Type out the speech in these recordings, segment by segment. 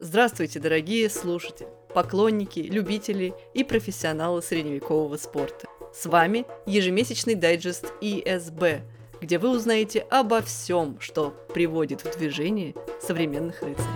Здравствуйте, дорогие слушатели, поклонники, любители и профессионалы средневекового спорта. С вами ежемесячный дайджест ИСБ, где вы узнаете обо всем, что приводит в движение современных рыцарей.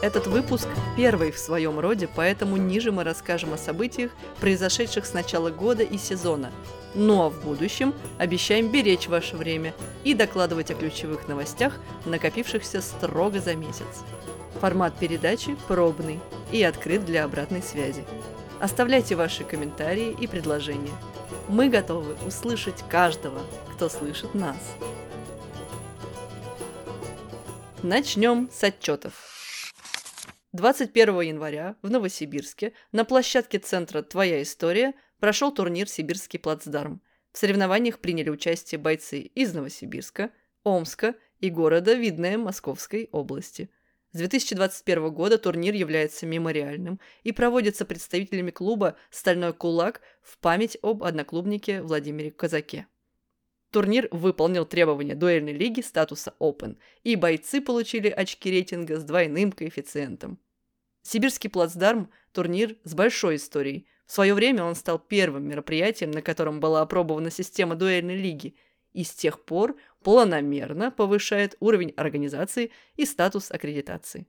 Этот выпуск первый в своем роде, поэтому ниже мы расскажем о событиях, произошедших с начала года и сезона. Ну а в будущем обещаем беречь ваше время и докладывать о ключевых новостях, накопившихся строго за месяц. Формат передачи пробный и открыт для обратной связи. Оставляйте ваши комментарии и предложения. Мы готовы услышать каждого, кто слышит нас. Начнем с отчетов. 21 января в Новосибирске на площадке центра «Твоя история» прошел турнир «Сибирский плацдарм». В соревнованиях приняли участие бойцы из Новосибирска, Омска и города Видное Московской области. С 2021 года турнир является мемориальным и проводится представителями клуба «Стальной кулак» в память об одноклубнике Владимире Казаке. Турнир выполнил требования дуэльной лиги статуса Open, и бойцы получили очки рейтинга с двойным коэффициентом. Сибирский плацдарм – турнир с большой историей. В свое время он стал первым мероприятием, на котором была опробована система дуэльной лиги, и с тех пор планомерно повышает уровень организации и статус аккредитации.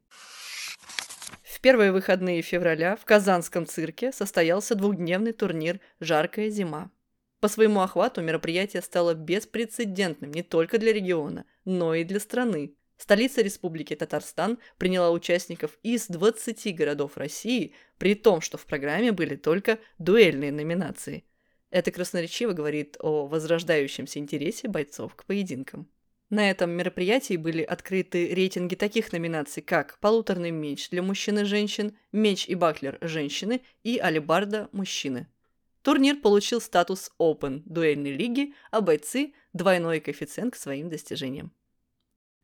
В первые выходные февраля в Казанском цирке состоялся двухдневный турнир «Жаркая зима». По своему охвату мероприятие стало беспрецедентным не только для региона, но и для страны. Столица Республики Татарстан приняла участников из 20 городов России, при том, что в программе были только дуэльные номинации. Это красноречиво говорит о возрождающемся интересе бойцов к поединкам. На этом мероприятии были открыты рейтинги таких номинаций, как «Полуторный меч для мужчин и женщин», «Меч и баклер женщины» и «Алибарда мужчины». Турнир получил статус Open дуэльной лиги, а бойцы – двойной коэффициент к своим достижениям.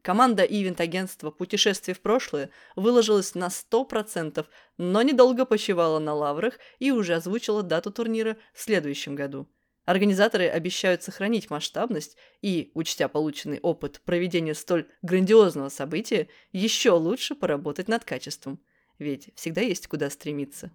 Команда ивент-агентства «Путешествие в прошлое» выложилась на 100%, но недолго почивала на лаврах и уже озвучила дату турнира в следующем году. Организаторы обещают сохранить масштабность и, учтя полученный опыт проведения столь грандиозного события, еще лучше поработать над качеством. Ведь всегда есть куда стремиться.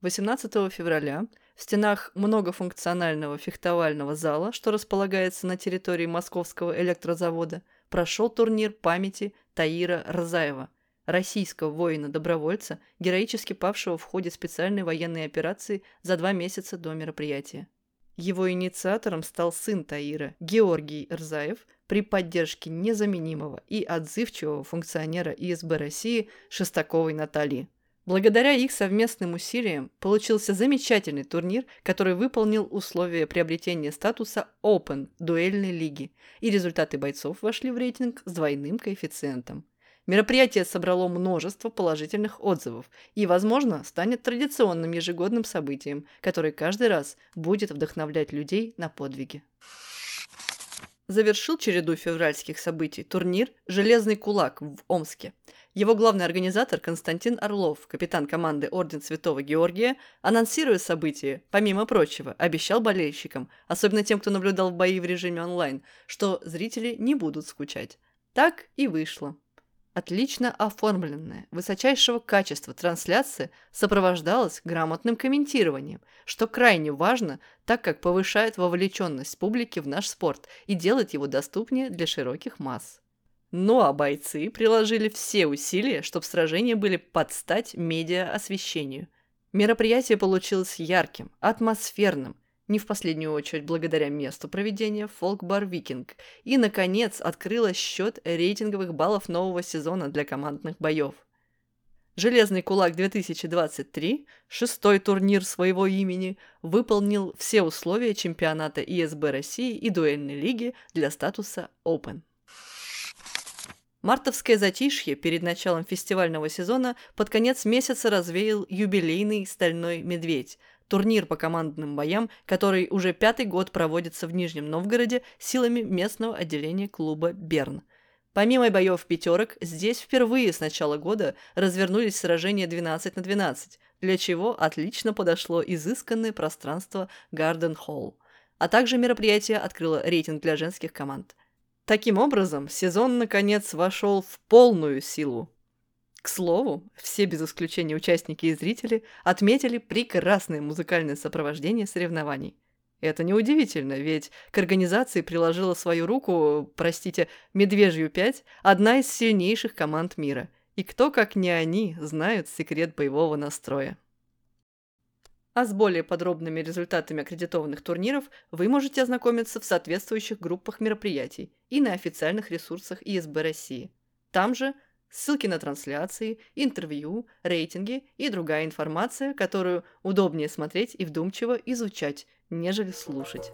18 февраля в стенах многофункционального фехтовального зала, что располагается на территории Московского электрозавода, прошел турнир памяти Таира Рзаева, российского воина-добровольца, героически павшего в ходе специальной военной операции за два месяца до мероприятия. Его инициатором стал сын Таира, Георгий Рзаев, при поддержке незаменимого и отзывчивого функционера ИСБ России Шестаковой Натальи. Благодаря их совместным усилиям получился замечательный турнир, который выполнил условия приобретения статуса Open дуэльной лиги, и результаты бойцов вошли в рейтинг с двойным коэффициентом. Мероприятие собрало множество положительных отзывов и, возможно, станет традиционным ежегодным событием, которое каждый раз будет вдохновлять людей на подвиги. Завершил череду февральских событий турнир «Железный кулак» в Омске – его главный организатор Константин Орлов, капитан команды Орден Святого Георгия, анонсируя событие, помимо прочего, обещал болельщикам, особенно тем, кто наблюдал бои в режиме онлайн, что зрители не будут скучать. Так и вышло. Отлично оформленная, высочайшего качества трансляция сопровождалась грамотным комментированием, что крайне важно, так как повышает вовлеченность публики в наш спорт и делает его доступнее для широких масс. Ну а бойцы приложили все усилия, чтобы сражения были под стать медиа-освещению. Мероприятие получилось ярким, атмосферным, не в последнюю очередь благодаря месту проведения фолк-бар «Викинг», и, наконец, открыла счет рейтинговых баллов нового сезона для командных боев. «Железный кулак-2023», шестой турнир своего имени, выполнил все условия чемпионата ИСБ России и дуэльной лиги для статуса Open. Мартовское затишье перед началом фестивального сезона под конец месяца развеял юбилейный «Стальной медведь», турнир по командным боям, который уже пятый год проводится в Нижнем Новгороде силами местного отделения клуба «Берн». Помимо боев пятерок, здесь впервые с начала года развернулись сражения 12 на 12, для чего отлично подошло изысканное пространство Гарден Холл. А также мероприятие открыло рейтинг для женских команд – Таким образом, сезон, наконец, вошел в полную силу. К слову, все без исключения участники и зрители отметили прекрасное музыкальное сопровождение соревнований. Это неудивительно, ведь к организации приложила свою руку, простите, «Медвежью 5», одна из сильнейших команд мира. И кто, как не они, знают секрет боевого настроя. А с более подробными результатами аккредитованных турниров вы можете ознакомиться в соответствующих группах мероприятий и на официальных ресурсах ИСБ России. Там же ссылки на трансляции, интервью, рейтинги и другая информация, которую удобнее смотреть и вдумчиво изучать, нежели слушать.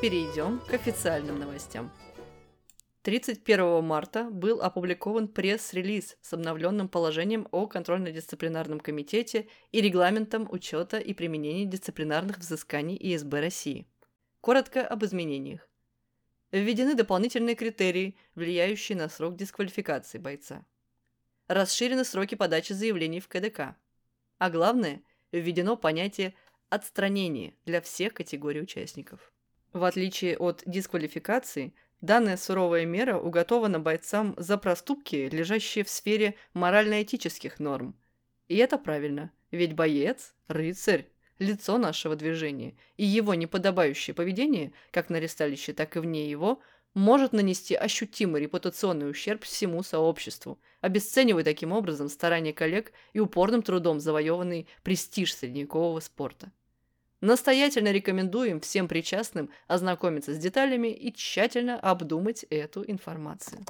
Перейдем к официальным новостям. 31 марта был опубликован пресс-релиз с обновленным положением о контрольно-дисциплинарном комитете и регламентом учета и применения дисциплинарных взысканий ИСБ России. Коротко об изменениях. Введены дополнительные критерии, влияющие на срок дисквалификации бойца. Расширены сроки подачи заявлений в КДК. А главное, введено понятие отстранения для всех категорий участников. В отличие от дисквалификации, Данная суровая мера уготована бойцам за проступки, лежащие в сфере морально-этических норм. И это правильно, ведь боец, рыцарь, лицо нашего движения, и его неподобающее поведение, как на ресталище, так и вне его, может нанести ощутимый репутационный ущерб всему сообществу, обесценивая таким образом старания коллег и упорным трудом завоеванный престиж средневекового спорта. Настоятельно рекомендуем всем причастным ознакомиться с деталями и тщательно обдумать эту информацию.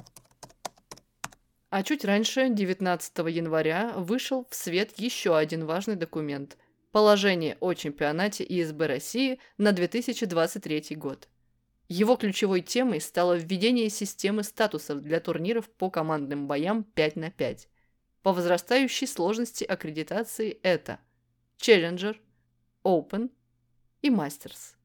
А чуть раньше, 19 января, вышел в свет еще один важный документ – положение о чемпионате ИСБ России на 2023 год. Его ключевой темой стало введение системы статусов для турниров по командным боям 5 на 5. По возрастающей сложности аккредитации это Challenger, Open – и Мастерс.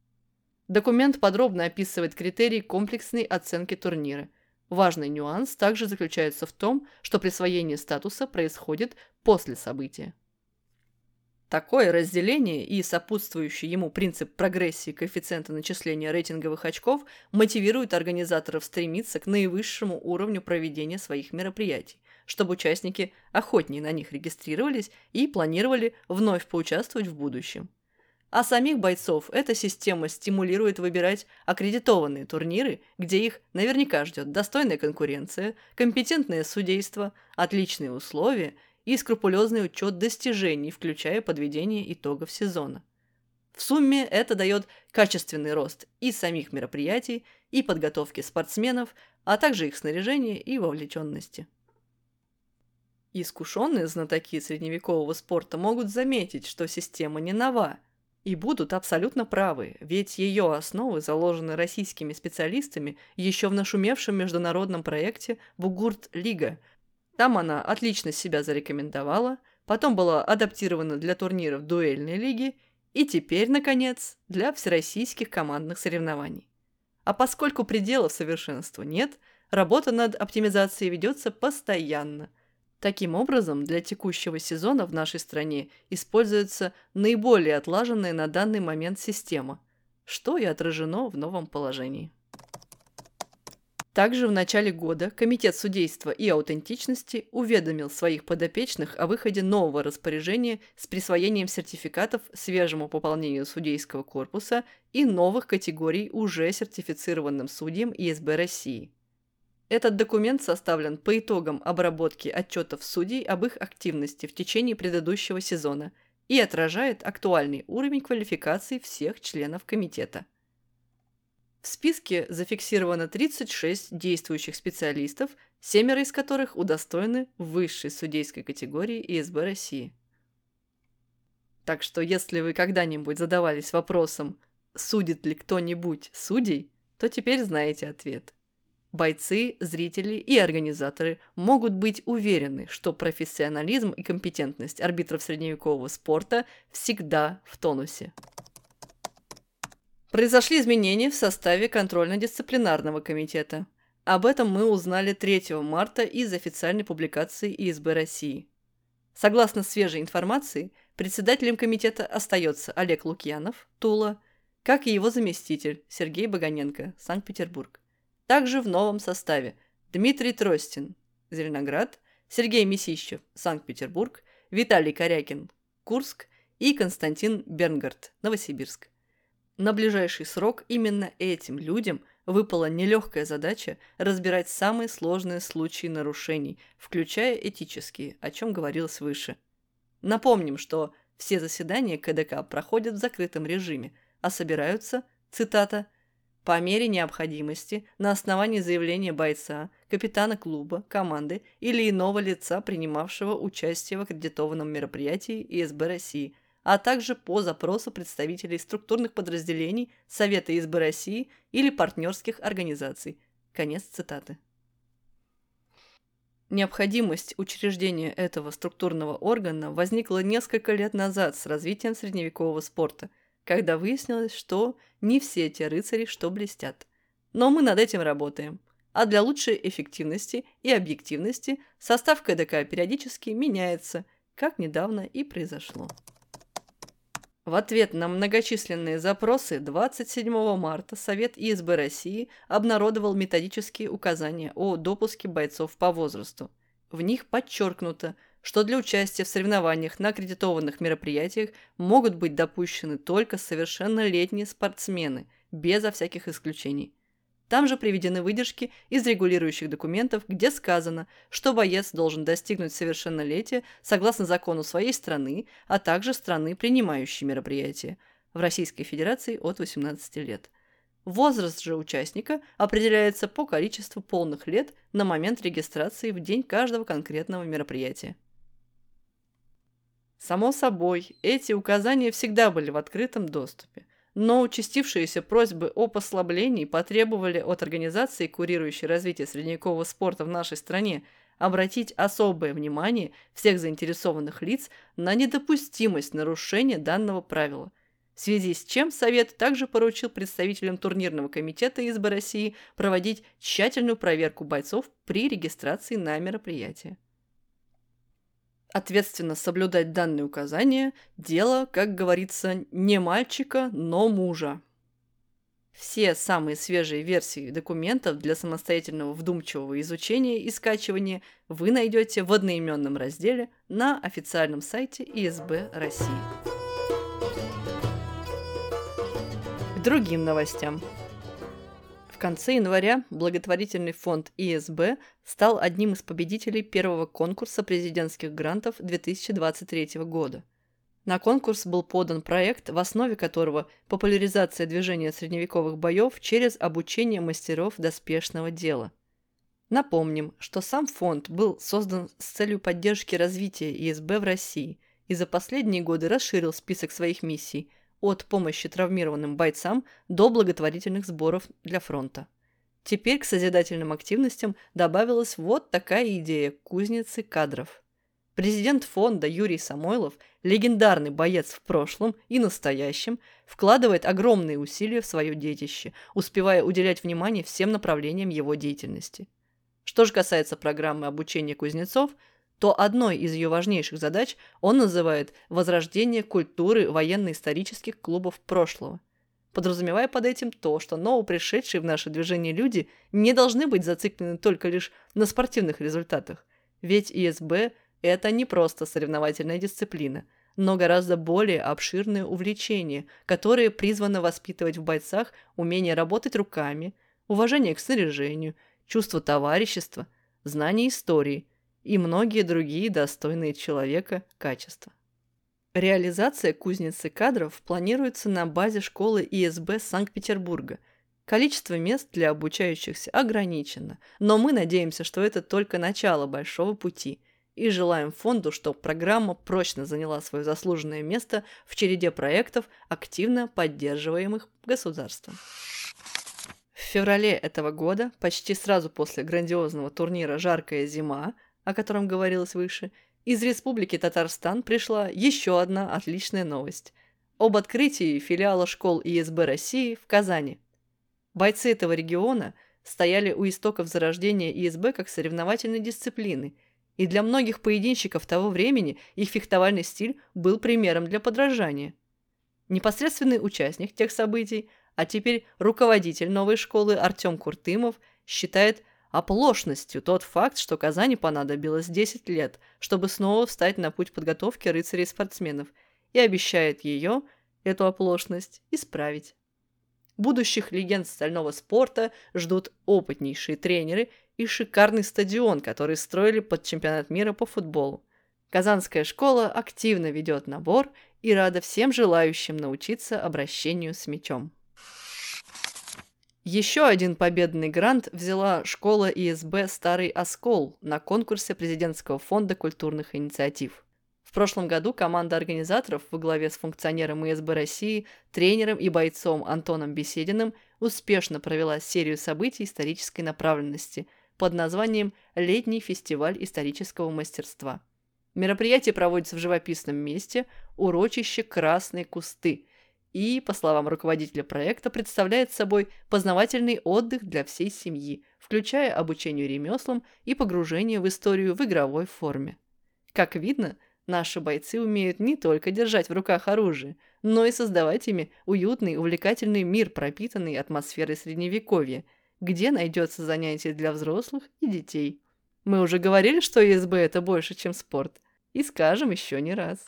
Документ подробно описывает критерии комплексной оценки турнира. Важный нюанс также заключается в том, что присвоение статуса происходит после события. Такое разделение и сопутствующий ему принцип прогрессии коэффициента начисления рейтинговых очков мотивирует организаторов стремиться к наивысшему уровню проведения своих мероприятий, чтобы участники охотнее на них регистрировались и планировали вновь поучаствовать в будущем. А самих бойцов эта система стимулирует выбирать аккредитованные турниры, где их наверняка ждет достойная конкуренция, компетентное судейство, отличные условия и скрупулезный учет достижений, включая подведение итогов сезона. В сумме это дает качественный рост и самих мероприятий, и подготовки спортсменов, а также их снаряжения и вовлеченности. Искушенные знатоки средневекового спорта могут заметить, что система не нова – и будут абсолютно правы, ведь ее основы заложены российскими специалистами еще в нашумевшем международном проекте «Бугурт-лига». Там она отлично себя зарекомендовала, потом была адаптирована для турниров дуэльной лиги и теперь, наконец, для всероссийских командных соревнований. А поскольку пределов совершенства нет, работа над оптимизацией ведется постоянно – Таким образом, для текущего сезона в нашей стране используется наиболее отлаженная на данный момент система, что и отражено в новом положении. Также в начале года Комитет судейства и аутентичности уведомил своих подопечных о выходе нового распоряжения с присвоением сертификатов свежему пополнению судейского корпуса и новых категорий уже сертифицированным судьям ИСБ России – этот документ составлен по итогам обработки отчетов судей об их активности в течение предыдущего сезона и отражает актуальный уровень квалификации всех членов комитета. В списке зафиксировано 36 действующих специалистов, семеро из которых удостоены высшей судейской категории ИСБ России. Так что если вы когда-нибудь задавались вопросом, судит ли кто-нибудь судей, то теперь знаете ответ. Бойцы, зрители и организаторы могут быть уверены, что профессионализм и компетентность арбитров средневекового спорта всегда в тонусе. Произошли изменения в составе контрольно-дисциплинарного комитета. Об этом мы узнали 3 марта из официальной публикации ИСБ России. Согласно свежей информации, председателем комитета остается Олег Лукьянов, Тула, как и его заместитель Сергей Баганенко, Санкт-Петербург. Также в новом составе Дмитрий Тростин, Зеленоград, Сергей Месищев, Санкт-Петербург, Виталий Корякин, Курск и Константин Бернгард, Новосибирск. На ближайший срок именно этим людям выпала нелегкая задача разбирать самые сложные случаи нарушений, включая этические, о чем говорилось выше. Напомним, что все заседания КДК проходят в закрытом режиме, а собираются, цитата, по мере необходимости на основании заявления бойца, капитана клуба, команды или иного лица, принимавшего участие в аккредитованном мероприятии ИСБ России, а также по запросу представителей структурных подразделений Совета ИСБ России или партнерских организаций. Конец цитаты. Необходимость учреждения этого структурного органа возникла несколько лет назад с развитием средневекового спорта – когда выяснилось, что не все те рыцари, что блестят. Но мы над этим работаем. А для лучшей эффективности и объективности состав КДК периодически меняется, как недавно и произошло. В ответ на многочисленные запросы 27 марта Совет ИСБ России обнародовал методические указания о допуске бойцов по возрасту. В них подчеркнуто, что для участия в соревнованиях на аккредитованных мероприятиях могут быть допущены только совершеннолетние спортсмены, безо всяких исключений. Там же приведены выдержки из регулирующих документов, где сказано, что боец должен достигнуть совершеннолетия согласно закону своей страны, а также страны, принимающей мероприятие, в Российской Федерации от 18 лет. Возраст же участника определяется по количеству полных лет на момент регистрации в день каждого конкретного мероприятия. Само собой, эти указания всегда были в открытом доступе, но участившиеся просьбы о послаблении потребовали от организации, курирующей развитие средневекового спорта в нашей стране, обратить особое внимание всех заинтересованных лиц на недопустимость нарушения данного правила, в связи с чем Совет также поручил представителям турнирного комитета ИСБ России проводить тщательную проверку бойцов при регистрации на мероприятие. Ответственно соблюдать данные указания – дело, как говорится, не мальчика, но мужа. Все самые свежие версии документов для самостоятельного вдумчивого изучения и скачивания вы найдете в одноименном разделе на официальном сайте ИСБ России. К другим новостям. В конце января благотворительный фонд ИСБ стал одним из победителей первого конкурса президентских грантов 2023 года. На конкурс был подан проект, в основе которого популяризация движения средневековых боев через обучение мастеров доспешного дела. Напомним, что сам фонд был создан с целью поддержки развития ИСБ в России и за последние годы расширил список своих миссий – от помощи травмированным бойцам до благотворительных сборов для фронта. Теперь к созидательным активностям добавилась вот такая идея кузницы кадров. Президент фонда Юрий Самойлов, легендарный боец в прошлом и настоящем, вкладывает огромные усилия в свое детище, успевая уделять внимание всем направлениям его деятельности. Что же касается программы обучения кузнецов – то одной из ее важнейших задач он называет возрождение культуры военно-исторических клубов прошлого, подразумевая под этим то, что новопришедшие в наше движение люди не должны быть зациклены только лишь на спортивных результатах, ведь ИСБ – это не просто соревновательная дисциплина, но гораздо более обширное увлечение, которое призвано воспитывать в бойцах умение работать руками, уважение к снаряжению, чувство товарищества, знание истории – и многие другие достойные человека качества. Реализация кузницы кадров планируется на базе школы ИСБ Санкт-Петербурга. Количество мест для обучающихся ограничено, но мы надеемся, что это только начало большого пути и желаем фонду, чтобы программа прочно заняла свое заслуженное место в череде проектов, активно поддерживаемых государством. В феврале этого года, почти сразу после грандиозного турнира «Жаркая зима», о котором говорилось выше, из Республики Татарстан пришла еще одна отличная новость об открытии филиала школ ИСБ России в Казани. Бойцы этого региона стояли у истоков зарождения ИСБ как соревновательной дисциплины, и для многих поединщиков того времени их фехтовальный стиль был примером для подражания. Непосредственный участник тех событий, а теперь руководитель новой школы Артем Куртымов считает оплошностью тот факт, что Казани понадобилось 10 лет, чтобы снова встать на путь подготовки рыцарей-спортсменов, и обещает ее, эту оплошность, исправить. Будущих легенд стального спорта ждут опытнейшие тренеры и шикарный стадион, который строили под чемпионат мира по футболу. Казанская школа активно ведет набор и рада всем желающим научиться обращению с мячом. Еще один победный грант взяла школа ИСБ «Старый Оскол» на конкурсе Президентского фонда культурных инициатив. В прошлом году команда организаторов во главе с функционером ИСБ России, тренером и бойцом Антоном Бесединым успешно провела серию событий исторической направленности под названием «Летний фестиваль исторического мастерства». Мероприятие проводится в живописном месте урочище «Красные кусты», и, по словам руководителя проекта, представляет собой познавательный отдых для всей семьи, включая обучение ремеслам и погружение в историю в игровой форме. Как видно, наши бойцы умеют не только держать в руках оружие, но и создавать ими уютный, увлекательный мир, пропитанный атмосферой Средневековья, где найдется занятие для взрослых и детей. Мы уже говорили, что ИСБ – это больше, чем спорт. И скажем еще не раз.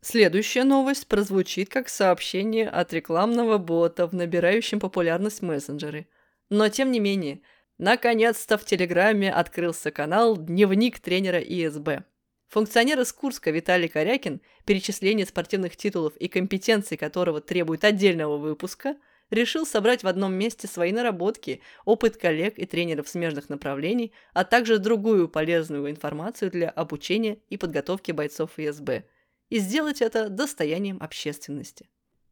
Следующая новость прозвучит как сообщение от рекламного бота в набирающем популярность мессенджере. Но тем не менее, наконец-то в Телеграме открылся канал «Дневник тренера ИСБ». Функционер из Курска Виталий Корякин, перечисление спортивных титулов и компетенций которого требует отдельного выпуска, решил собрать в одном месте свои наработки, опыт коллег и тренеров смежных направлений, а также другую полезную информацию для обучения и подготовки бойцов ИСБ – и сделать это достоянием общественности.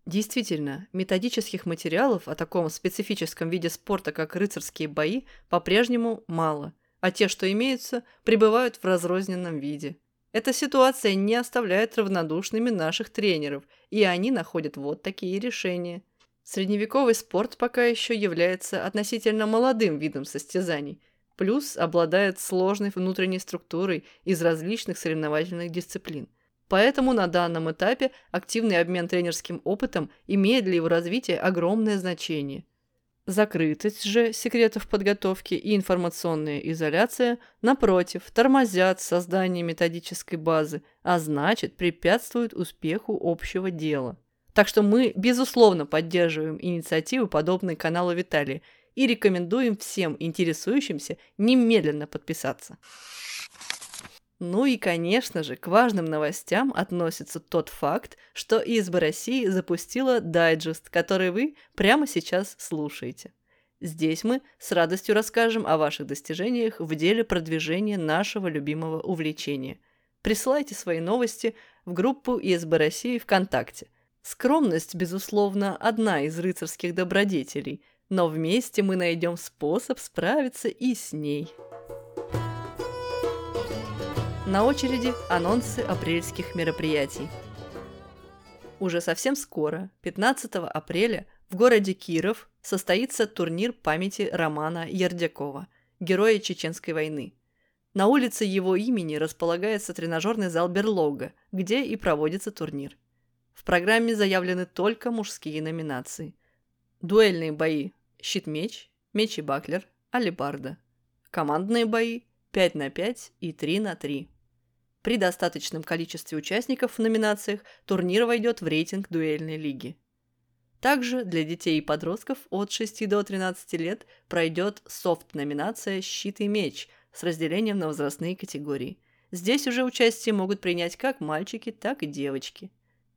Действительно, методических материалов о таком специфическом виде спорта, как рыцарские бои, по-прежнему мало, а те, что имеются, пребывают в разрозненном виде. Эта ситуация не оставляет равнодушными наших тренеров, и они находят вот такие решения. Средневековый спорт пока еще является относительно молодым видом состязаний, плюс обладает сложной внутренней структурой из различных соревновательных дисциплин. Поэтому на данном этапе активный обмен тренерским опытом имеет для его развития огромное значение. Закрытость же секретов подготовки и информационная изоляция, напротив, тормозят создание методической базы, а значит препятствуют успеху общего дела. Так что мы, безусловно, поддерживаем инициативы, подобные каналу Виталия, и рекомендуем всем интересующимся немедленно подписаться. Ну и, конечно же, к важным новостям относится тот факт, что ИСБ России запустила дайджест, который вы прямо сейчас слушаете. Здесь мы с радостью расскажем о ваших достижениях в деле продвижения нашего любимого увлечения. Присылайте свои новости в группу ИСБ России ВКонтакте. Скромность, безусловно, одна из рыцарских добродетелей, но вместе мы найдем способ справиться и с ней. На очереди анонсы апрельских мероприятий. Уже совсем скоро, 15 апреля, в городе Киров состоится турнир памяти Романа Ердякова, героя Чеченской войны. На улице его имени располагается тренажерный зал «Берлога», где и проводится турнир. В программе заявлены только мужские номинации. Дуэльные бои «Щит-меч», «Меч и баклер», «Алибарда». Командные бои 5 на 5 и 3 на 3. При достаточном количестве участников в номинациях турнир войдет в рейтинг дуэльной лиги. Также для детей и подростков от 6 до 13 лет пройдет софт-номинация «Щит и меч» с разделением на возрастные категории. Здесь уже участие могут принять как мальчики, так и девочки.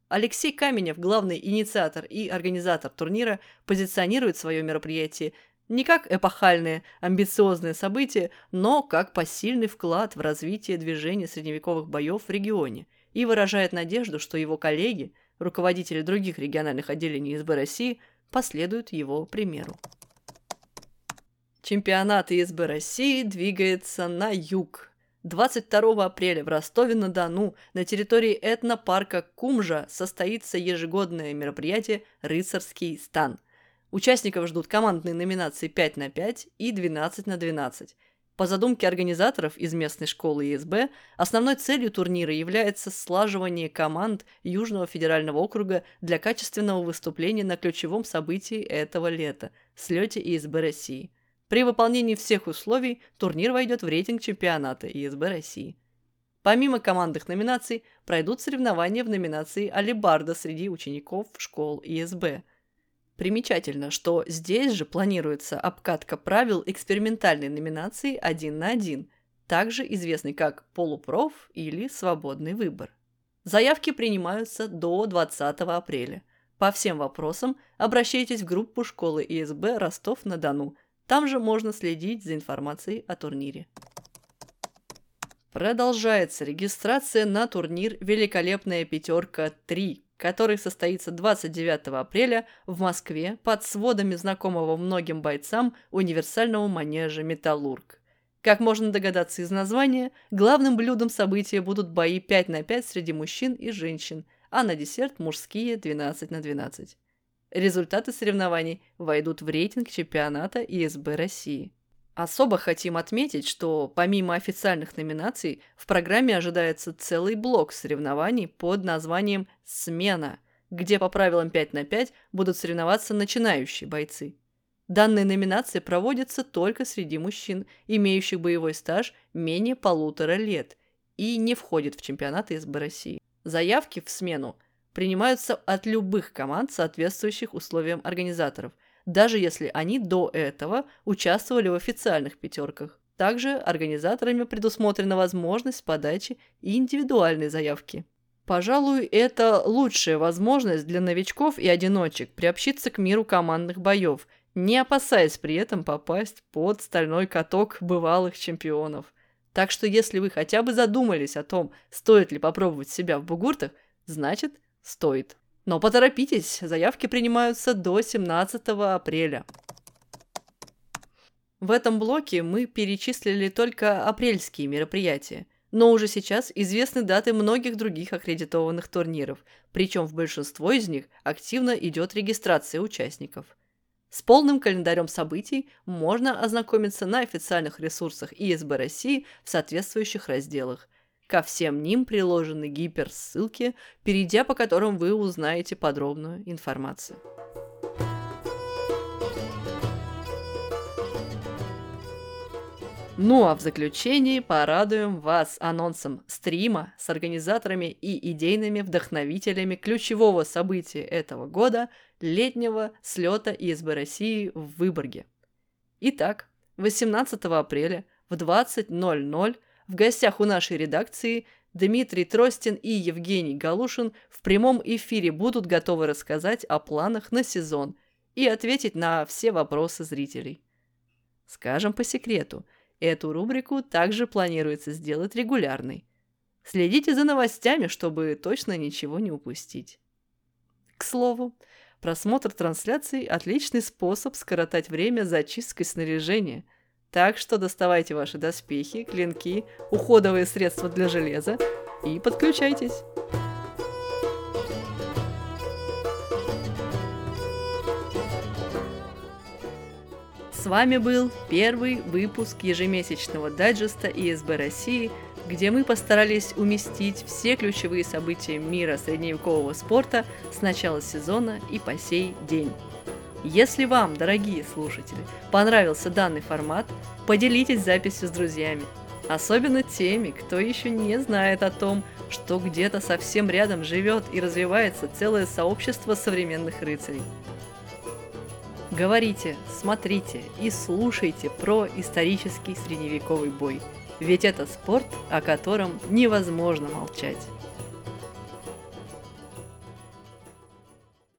Алексей Каменев, главный инициатор и организатор турнира, позиционирует свое мероприятие не как эпохальное, амбициозное событие, но как посильный вклад в развитие движения средневековых боев в регионе и выражает надежду, что его коллеги, руководители других региональных отделений СБ России, последуют его примеру. Чемпионат ИСБ России двигается на юг. 22 апреля в Ростове-на-Дону на территории этнопарка Кумжа состоится ежегодное мероприятие «Рыцарский стан», Участников ждут командные номинации 5 на 5 и 12 на 12. По задумке организаторов из местной школы ИСБ, основной целью турнира является слаживание команд Южного федерального округа для качественного выступления на ключевом событии этого лета – слете ИСБ России. При выполнении всех условий турнир войдет в рейтинг чемпионата ИСБ России. Помимо командных номинаций, пройдут соревнования в номинации «Алибарда» среди учеников школ ИСБ – Примечательно, что здесь же планируется обкатка правил экспериментальной номинации один на один, также известный как полупроф или свободный выбор. Заявки принимаются до 20 апреля. По всем вопросам обращайтесь в группу школы ИСБ Ростов-на-Дону. Там же можно следить за информацией о турнире. Продолжается регистрация на турнир «Великолепная пятерка 3», который состоится 29 апреля в Москве под сводами знакомого многим бойцам универсального манежа «Металлург». Как можно догадаться из названия, главным блюдом события будут бои 5 на 5 среди мужчин и женщин, а на десерт мужские 12 на 12. Результаты соревнований войдут в рейтинг чемпионата ИСБ России. Особо хотим отметить, что помимо официальных номинаций в программе ожидается целый блок соревнований под названием «Смена», где по правилам 5 на 5 будут соревноваться начинающие бойцы. Данные номинации проводятся только среди мужчин, имеющих боевой стаж менее полутора лет и не входят в чемпионат СБ России. Заявки в смену принимаются от любых команд, соответствующих условиям организаторов – даже если они до этого участвовали в официальных пятерках. Также организаторами предусмотрена возможность подачи индивидуальной заявки. Пожалуй, это лучшая возможность для новичков и одиночек приобщиться к миру командных боев, не опасаясь при этом попасть под стальной каток бывалых чемпионов. Так что если вы хотя бы задумались о том, стоит ли попробовать себя в бугуртах, значит, стоит. Но поторопитесь, заявки принимаются до 17 апреля. В этом блоке мы перечислили только апрельские мероприятия, но уже сейчас известны даты многих других аккредитованных турниров, причем в большинство из них активно идет регистрация участников. С полным календарем событий можно ознакомиться на официальных ресурсах ИСБ России в соответствующих разделах – Ко всем ним приложены гиперссылки, перейдя по которым вы узнаете подробную информацию. Ну а в заключении порадуем вас анонсом стрима с организаторами и идейными вдохновителями ключевого события этого года – летнего слета ИСБ России в Выборге. Итак, 18 апреля в 20.00 в гостях у нашей редакции Дмитрий Тростин и Евгений Галушин в прямом эфире будут готовы рассказать о планах на сезон и ответить на все вопросы зрителей. Скажем по секрету, эту рубрику также планируется сделать регулярной. Следите за новостями, чтобы точно ничего не упустить. К слову, просмотр трансляций – отличный способ скоротать время за чисткой снаряжения – так что доставайте ваши доспехи, клинки, уходовые средства для железа и подключайтесь. С вами был первый выпуск ежемесячного дайджеста ИСБ России, где мы постарались уместить все ключевые события мира средневекового спорта с начала сезона и по сей день. Если вам, дорогие слушатели, понравился данный формат, поделитесь записью с друзьями. Особенно теми, кто еще не знает о том, что где-то совсем рядом живет и развивается целое сообщество современных рыцарей. Говорите, смотрите и слушайте про исторический средневековый бой, ведь это спорт, о котором невозможно молчать.